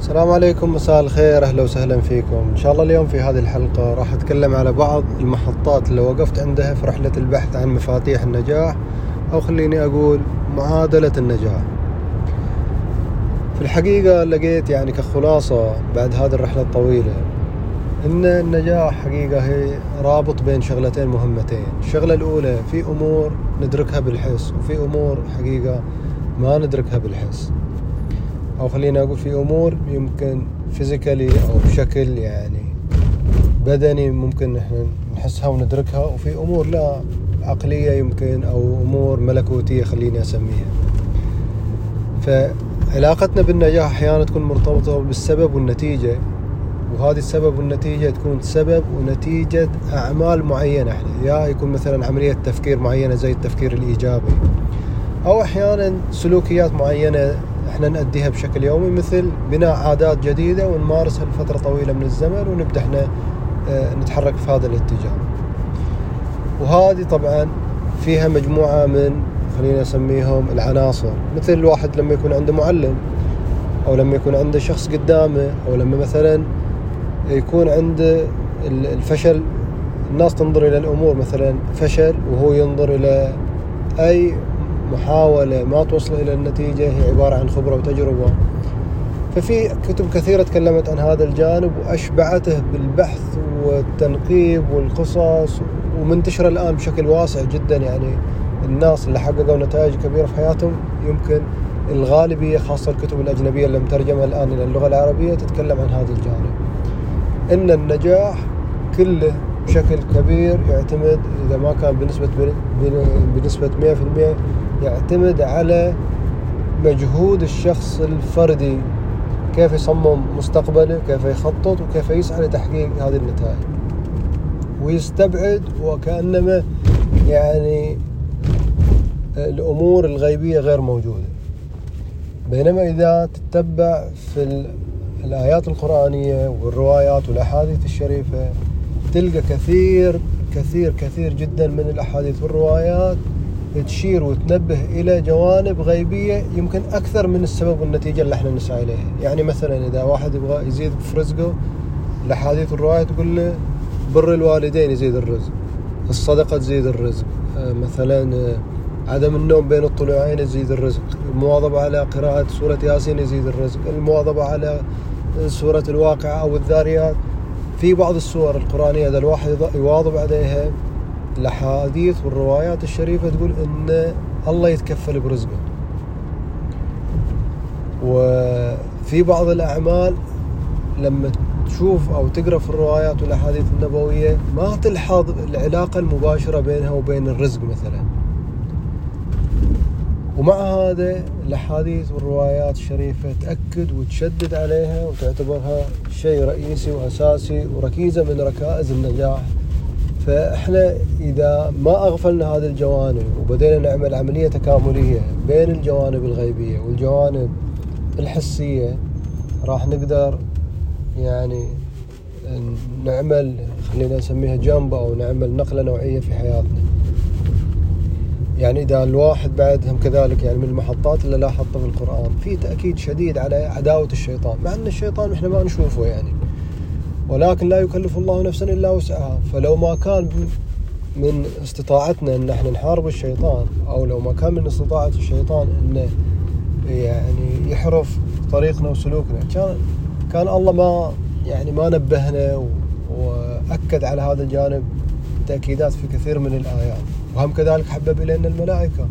السلام عليكم مساء الخير أهلا وسهلا فيكم. إن شاء الله اليوم في هذه الحلقة راح أتكلم على بعض المحطات اللي وقفت عندها في رحلة البحث عن مفاتيح النجاح أو خليني أقول معادلة النجاح. في الحقيقة لقيت يعني كخلاصة بعد هذه الرحلة الطويلة إن النجاح حقيقة هي رابط بين شغلتين مهمتين. الشغلة الأولى في أمور ندركها بالحس وفي أمور حقيقة ما ندركها بالحس. أو خلينا أقول في أمور يمكن فيزيكالي أو بشكل يعني بدني ممكن إحنا نحسها وندركها وفي أمور لا عقلية يمكن أو أمور ملكوتية خليني أسميها. فعلاقتنا بالنجاح أحيانا تكون مرتبطة بالسبب والنتيجة وهذه السبب والنتيجة تكون سبب ونتيجة أعمال معينة. إحنا يا يكون مثلا عملية تفكير معينة زي التفكير الإيجابي أو أحيانا سلوكيات معينة إحنا نأديها بشكل يومي مثل بناء عادات جديدة ونمارسها لفترة طويلة من الزمن ونبدأ إحنا آه نتحرك في هذا الاتجاه. وهذه طبعا فيها مجموعة من خلينا نسميهم العناصر مثل الواحد لما يكون عنده معلم أو لما يكون عنده شخص قدامه أو لما مثلا يكون عنده الفشل. الناس تنظر إلى الأمور مثلا فشل وهو ينظر إلى أي محاولة ما توصل إلى النتيجة هي عبارة عن خبرة وتجربة. ففي كتب كثيرة تكلمت عن هذا الجانب وأشبعته بالبحث والتنقيب والقصص ومنتشرة الآن بشكل واسع جدا. يعني الناس اللي حققوا نتائج كبيرة في حياتهم يمكن الغالبية خاصة الكتب الأجنبية اللي مترجمة الآن إلى اللغة العربية تتكلم عن هذا الجانب. إن النجاح كله بشكل كبير يعتمد إذا ما كان بنسبة بنسبة 100% يعتمد على مجهود الشخص الفردي. كيف يصمم مستقبله كيف يخطط وكيف يسعى لتحقيق هذه النتائج. ويستبعد وكأنما يعني الأمور الغيبية غير موجودة. بينما إذا تتبع في الآيات القرآنية والروايات والأحاديث الشريفة تلقى كثير كثير كثير جدا من الأحاديث والروايات تشير وتنبه إلى جوانب غيبية يمكن أكثر من السبب والنتيجة اللي إحنا نسعى إليها. يعني مثلا إذا واحد يبغى يزيد في رزقه الأحاديث والروايات تقول له بر الوالدين يزيد الرزق الصدقة تزيد الرزق مثلا عدم النوم بين الطلوعين يزيد الرزق المواظبة على قراءة سورة ياسين يزيد الرزق المواظبة على سورة الواقعة أو الذاريات. في بعض السور القرآنية إذا الواحد يواظب عليها الأحاديث والروايات الشريفة تقول إن الله يتكفل برزقه. وفي بعض الأعمال لما تشوف أو تقرأ في الروايات والأحاديث النبوية ما تلحظ العلاقة المباشرة بينها وبين الرزق مثلا. ومع هذا الأحاديث والروايات الشريفة تأكد وتشدد عليها وتعتبرها شيء رئيسي وأساسي وركيزة من ركائز النجاح. فإحنا إذا ما أغفلنا هذه الجوانب وبدينا نعمل عملية تكاملية بين الجوانب الغيبية والجوانب الحسية راح نقدر يعني نعمل خلينا نسميها جنب أو نعمل نقلة نوعية في حياتنا. يعني إذا الواحد بعدهم كذلك يعني من المحطات اللي لاحظتها في القرآن في تأكيد شديد على عداوة الشيطان مع أن الشيطان إحنا ما نشوفه يعني. ولكن لا يكلف الله نفسا إلا وسعها. فلو ما كان من استطاعتنا أن إحنا نحارب الشيطان أو لو ما كان من استطاعة الشيطان أنه يعني يحرف طريقنا وسلوكنا كان كان الله ما يعني ما نبهنا وأكد على هذا الجانب تأكيدات في كثير من الآيات. وهم كذلك حبب إلينا الملائكة.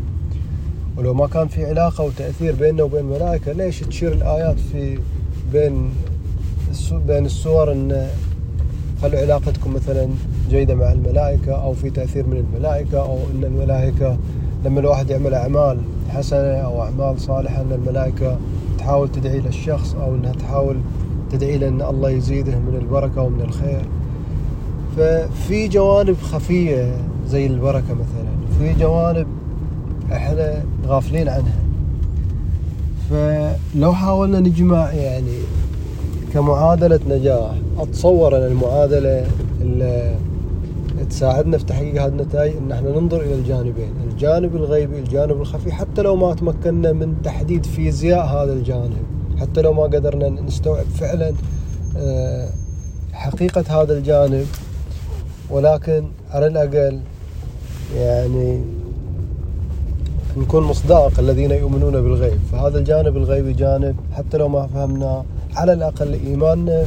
ولو ما كان في علاقة وتأثير بيننا وبين الملائكة ليش تشير الآيات في بين بين السور إن خلوا علاقتكم مثلا جيدة مع الملائكة أو في تأثير من الملائكة أو أن الملائكة لما الواحد يعمل أعمال حسنة أو أعمال صالحة أن الملائكة تحاول تدعي للشخص أو أنها تحاول تدعي له أن الله يزيده من البركة ومن الخير. ففي جوانب خفية زي البركة مثلا. في جوانب إحنا غافلين عنها. فلو حاولنا نجمع يعني كمعادلة نجاح أتصور أن المعادلة اللي تساعدنا في تحقيق هذه النتائج أن إحنا ننظر إلى الجانبين الجانب الغيبي الجانب الخفي حتى لو ما تمكنا من تحديد فيزياء هذا الجانب حتى لو ما قدرنا نستوعب فعلا آه، حقيقة هذا الجانب. ولكن على الأقل يعني نكون مصداق الذين يؤمنون بالغيب. فهذا الجانب الغيبي جانب حتى لو ما فهمناه على الأقل إيماننا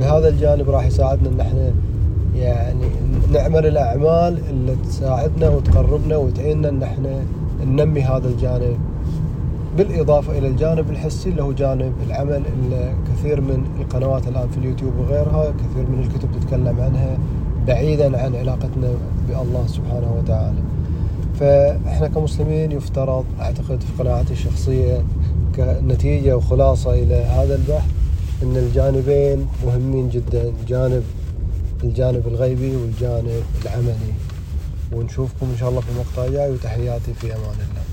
بهذا الجانب راح يساعدنا إن إحنا يعني نعمل الأعمال اللي تساعدنا وتقربنا وتعيننا إن إحنا ننمي هذا الجانب بالإضافة إلى الجانب الحسي اللي هو جانب العمل اللي كثير من القنوات الآن في اليوتيوب وغيرها كثير من الكتب تتكلم عنها بعيدا عن علاقتنا بالله سبحانه وتعالى. فإحنا كمسلمين يفترض أعتقد في قناعتي الشخصية كنتيجة وخلاصه إلى هذا البحث إن الجانبين مهمين جدا جانب الجانب الغيبي والجانب العملي. ونشوفكم إن شاء الله في المقطع الجاي وتحياتي في أمان الله.